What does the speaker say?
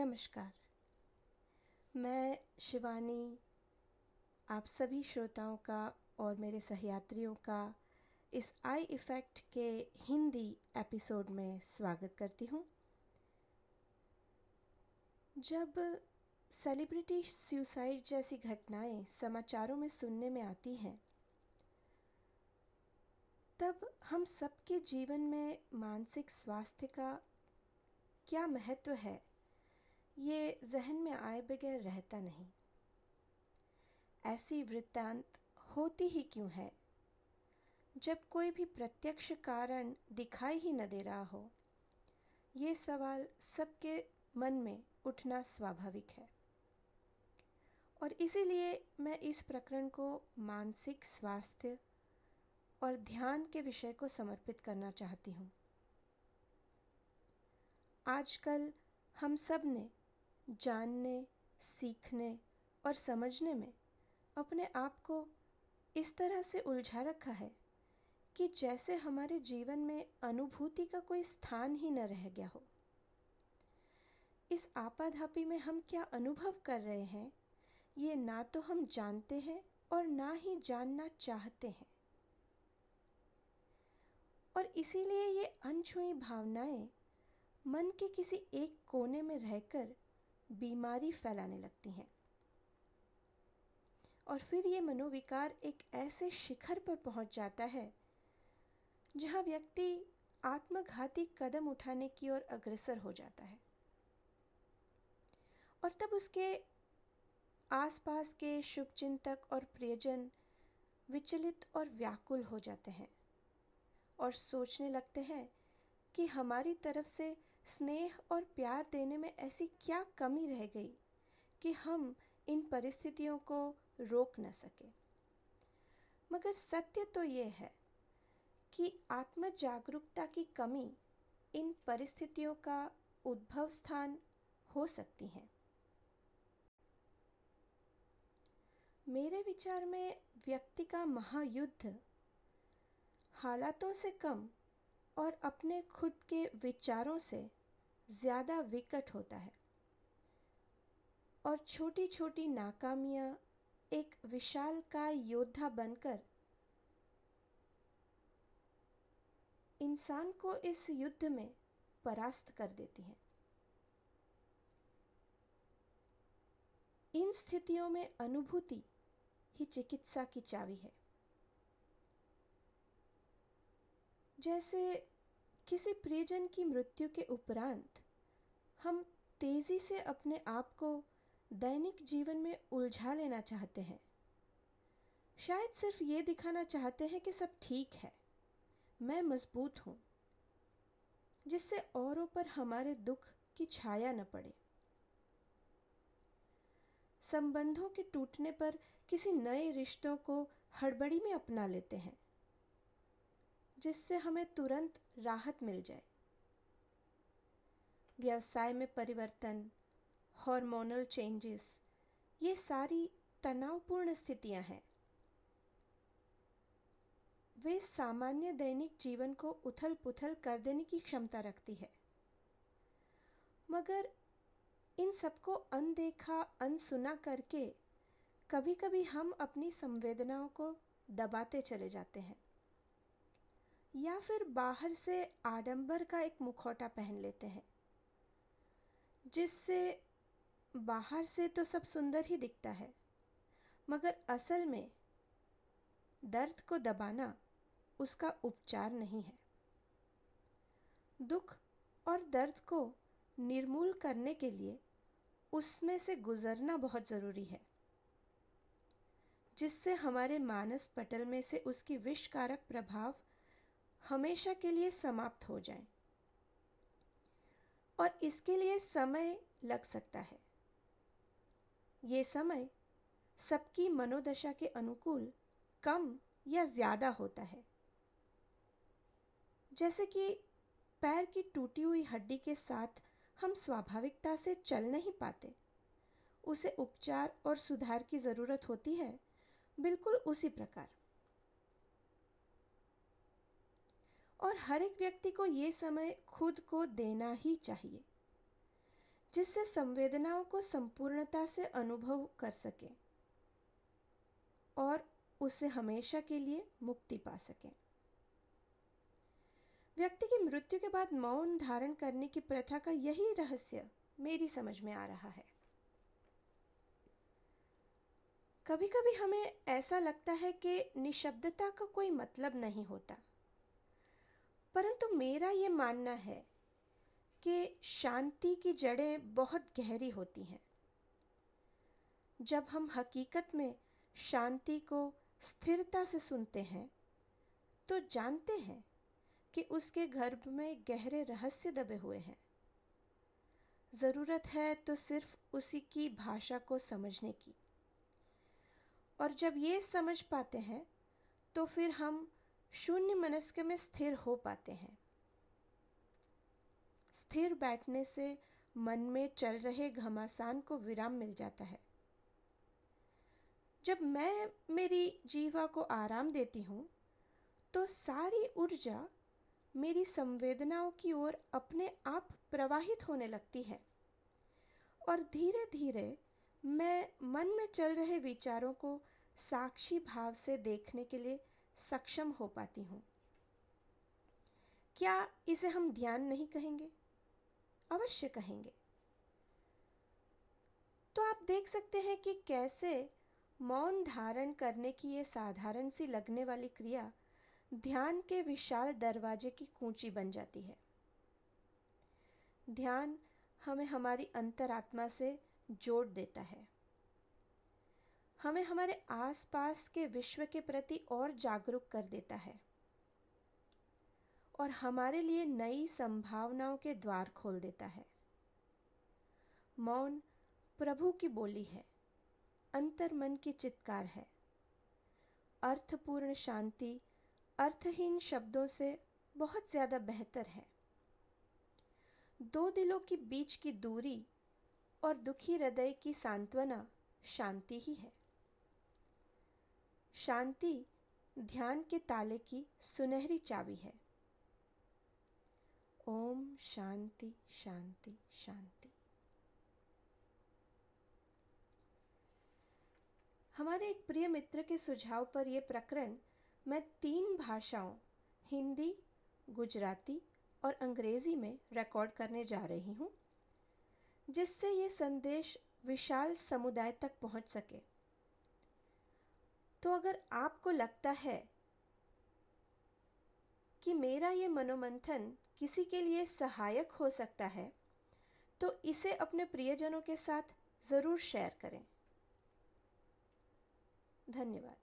नमस्कार। मैं शिवानी, आप सभी श्रोताओं का और मेरे सहयात्रियों का इस आई इफ़ेक्ट के हिंदी एपिसोड में स्वागत करती हूँ। जब सेलिब्रिटी सुसाइड जैसी घटनाएँ समाचारों में सुनने में आती हैं, तब हम सबके जीवन में मानसिक स्वास्थ्य का क्या महत्व है? ये जहन में आए बगैर रहता नहीं। ऐसी वृत्तांत होती ही क्यों है? जब कोई भी प्रत्यक्ष कारण दिखाई ही न दे रहा हो, ये सवाल सबके मन में उठना स्वाभाविक है। और इसीलिए मैं इस प्रकरण को मानसिक स्वास्थ्य और ध्यान के विषय को समर्पित करना चाहती हूँ। आजकल हम सबने जानने, सीखने और समझने में अपने आप को इस तरह से उलझा रखा है कि जैसे हमारे जीवन में अनुभूति का कोई स्थान ही न रह गया हो। इस आपाधापी में हम क्या अनुभव कर रहे हैं, ये ना तो हम जानते हैं और ना ही जानना चाहते हैं। और इसीलिए ये अनछुई भावनाएँ मन के किसी एक कोने में रहकर बीमारी फैलाने लगती हैं। और फिर ये मनोविकार एक ऐसे शिखर पर पहुँच जाता है, जहाँ व्यक्ति आत्मघाती कदम उठाने की ओर अग्रसर हो जाता है। और तब उसके आसपास के शुभचिंतक और प्रियजन विचलित और व्याकुल हो जाते हैं और सोचने लगते हैं कि हमारी तरफ़ से स्नेह और प्यार देने में ऐसी क्या कमी रह गई कि हम इन परिस्थितियों को रोक न सके? मगर सत्य तो ये है कि आत्म जागरूकता की कमी इन परिस्थितियों का उद्भव स्थान हो सकती है। मेरे विचार में व्यक्ति का महायुद्ध हालातों से कम और अपने खुद के विचारों से ज़्यादा विकट होता है। और छोटी छोटी नाकामियाँ एक विशाल का योद्धा बनकर इंसान को इस युद्ध में परास्त कर देती हैं। इन स्थितियों में अनुभूति ही चिकित्सा की चावी है। जैसे किसी प्रियजन की मृत्यु के उपरांत हम तेज़ी से अपने आप को दैनिक जीवन में उलझा लेना चाहते हैं। शायद सिर्फ़ ये दिखाना चाहते हैं कि सब ठीक है। मैं मज़बूत हूँ, जिससे औरों पर हमारे दुख की छाया न पड़े। संबंधों के टूटने पर किसी नए रिश्तों को हड़बड़ी में अपना लेते हैं। जिससे हमें तुरंत राहत मिल जाए। व्यवसाय में परिवर्तन हार्मोनल चेंजेस ये सारी तनावपूर्ण स्थितियाँ हैं। वे सामान्य दैनिक जीवन को उथल पुथल कर देने की क्षमता रखती है। मगर इन सबको अनदेखा, अनसुना करके कभी कभी हम अपनी संवेदनाओं को दबाते चले जाते हैं। या फिर बाहर से आडंबर का एक मुखौटा पहन लेते हैं, जिससे बाहर से तो सब सुंदर ही दिखता है, मगर असल में दर्द को दबाना उसका उपचार नहीं है। दुख और दर्द को निर्मूल करने के लिए उसमें से गुजरना बहुत ज़रूरी है, जिससे हमारे मानस पटल में से उसकी विषकारक प्रभाव हमेशा के लिए समाप्त हो जाए। और इसके लिए समय लग सकता है। ये समय सबकी मनोदशा के अनुकूल कम या ज़्यादा होता है। जैसे कि पैर की टूटी हुई हड्डी के साथ हम स्वाभाविकता से चल नहीं पाते। उसे उपचार और सुधार की ज़रूरत होती है, बिल्कुल उसी प्रकार। और हर एक व्यक्ति को ये समय खुद को देना ही चाहिए, जिससे संवेदनाओं को संपूर्णता से अनुभव कर सके और उसे हमेशा के लिए मुक्ति पा सके। व्यक्ति की मृत्यु के बाद मौन धारण करने की प्रथा का यही रहस्य मेरी समझ में आ रहा है। कभी कभी हमें ऐसा लगता है कि निशब्दता का कोई मतलब नहीं होता। परंतु मेरा ये मानना है कि शांति की जड़ें बहुत गहरी होती हैं। जब हम हकीकत में शांति को स्थिरता से सुनते हैं तो जानते हैं कि उसके गर्भ में गहरे रहस्य दबे हुए हैं। ज़रूरत है तो सिर्फ़ उसी की भाषा को समझने की। और जब ये समझ पाते हैं तो फिर हम शून्य मनस्क में स्थिर हो पाते हैं। स्थिर बैठने से मन में चल रहे घमासान को विराम मिल जाता है। जब मैं मेरी जीवा को आराम देती हूँ तो सारी ऊर्जा मेरी संवेदनाओं की ओर अपने आप प्रवाहित होने लगती है और धीरे धीरे मैं मन में चल रहे विचारों को साक्षी भाव से देखने के लिए सक्षम हो पाती हूँ। क्या इसे हम ध्यान नहीं कहेंगे? अवश्य कहेंगे। तो आप देख सकते हैं कि कैसे मौन धारण करने की ये साधारण सी लगने वाली क्रिया ध्यान के विशाल दरवाजे की कूंची बन जाती है। ध्यान हमें हमारी अंतरात्मा से जोड़ देता है। हमें हमारे आसपास के विश्व के प्रति और जागरूक कर देता है और हमारे लिए नई संभावनाओं के द्वार खोल देता है। मौन प्रभु की बोली है, अंतर मन की चित्कार है। अर्थपूर्ण शांति अर्थहीन शब्दों से बहुत ज़्यादा बेहतर है। दो दिलों के बीच की दूरी और दुखी हृदय की सांत्वना शांति ही है। शांति ध्यान के ताले की सुनहरी चाबी है। ओम शांति शांति शांति। हमारे एक प्रिय मित्र के सुझाव पर यह प्रकरण, मैं तीन भाषाओं, हिंदी, गुजराती और अंग्रेज़ी में रिकॉर्ड करने जा रही हूँ, जिससे ये संदेश विशाल समुदाय तक पहुँच सके। तो अगर आपको लगता है कि मेरा ये मनोमंथन किसी के लिए सहायक हो सकता है तो इसे अपने प्रियजनों के साथ ज़रूर शेयर करें। धन्यवाद।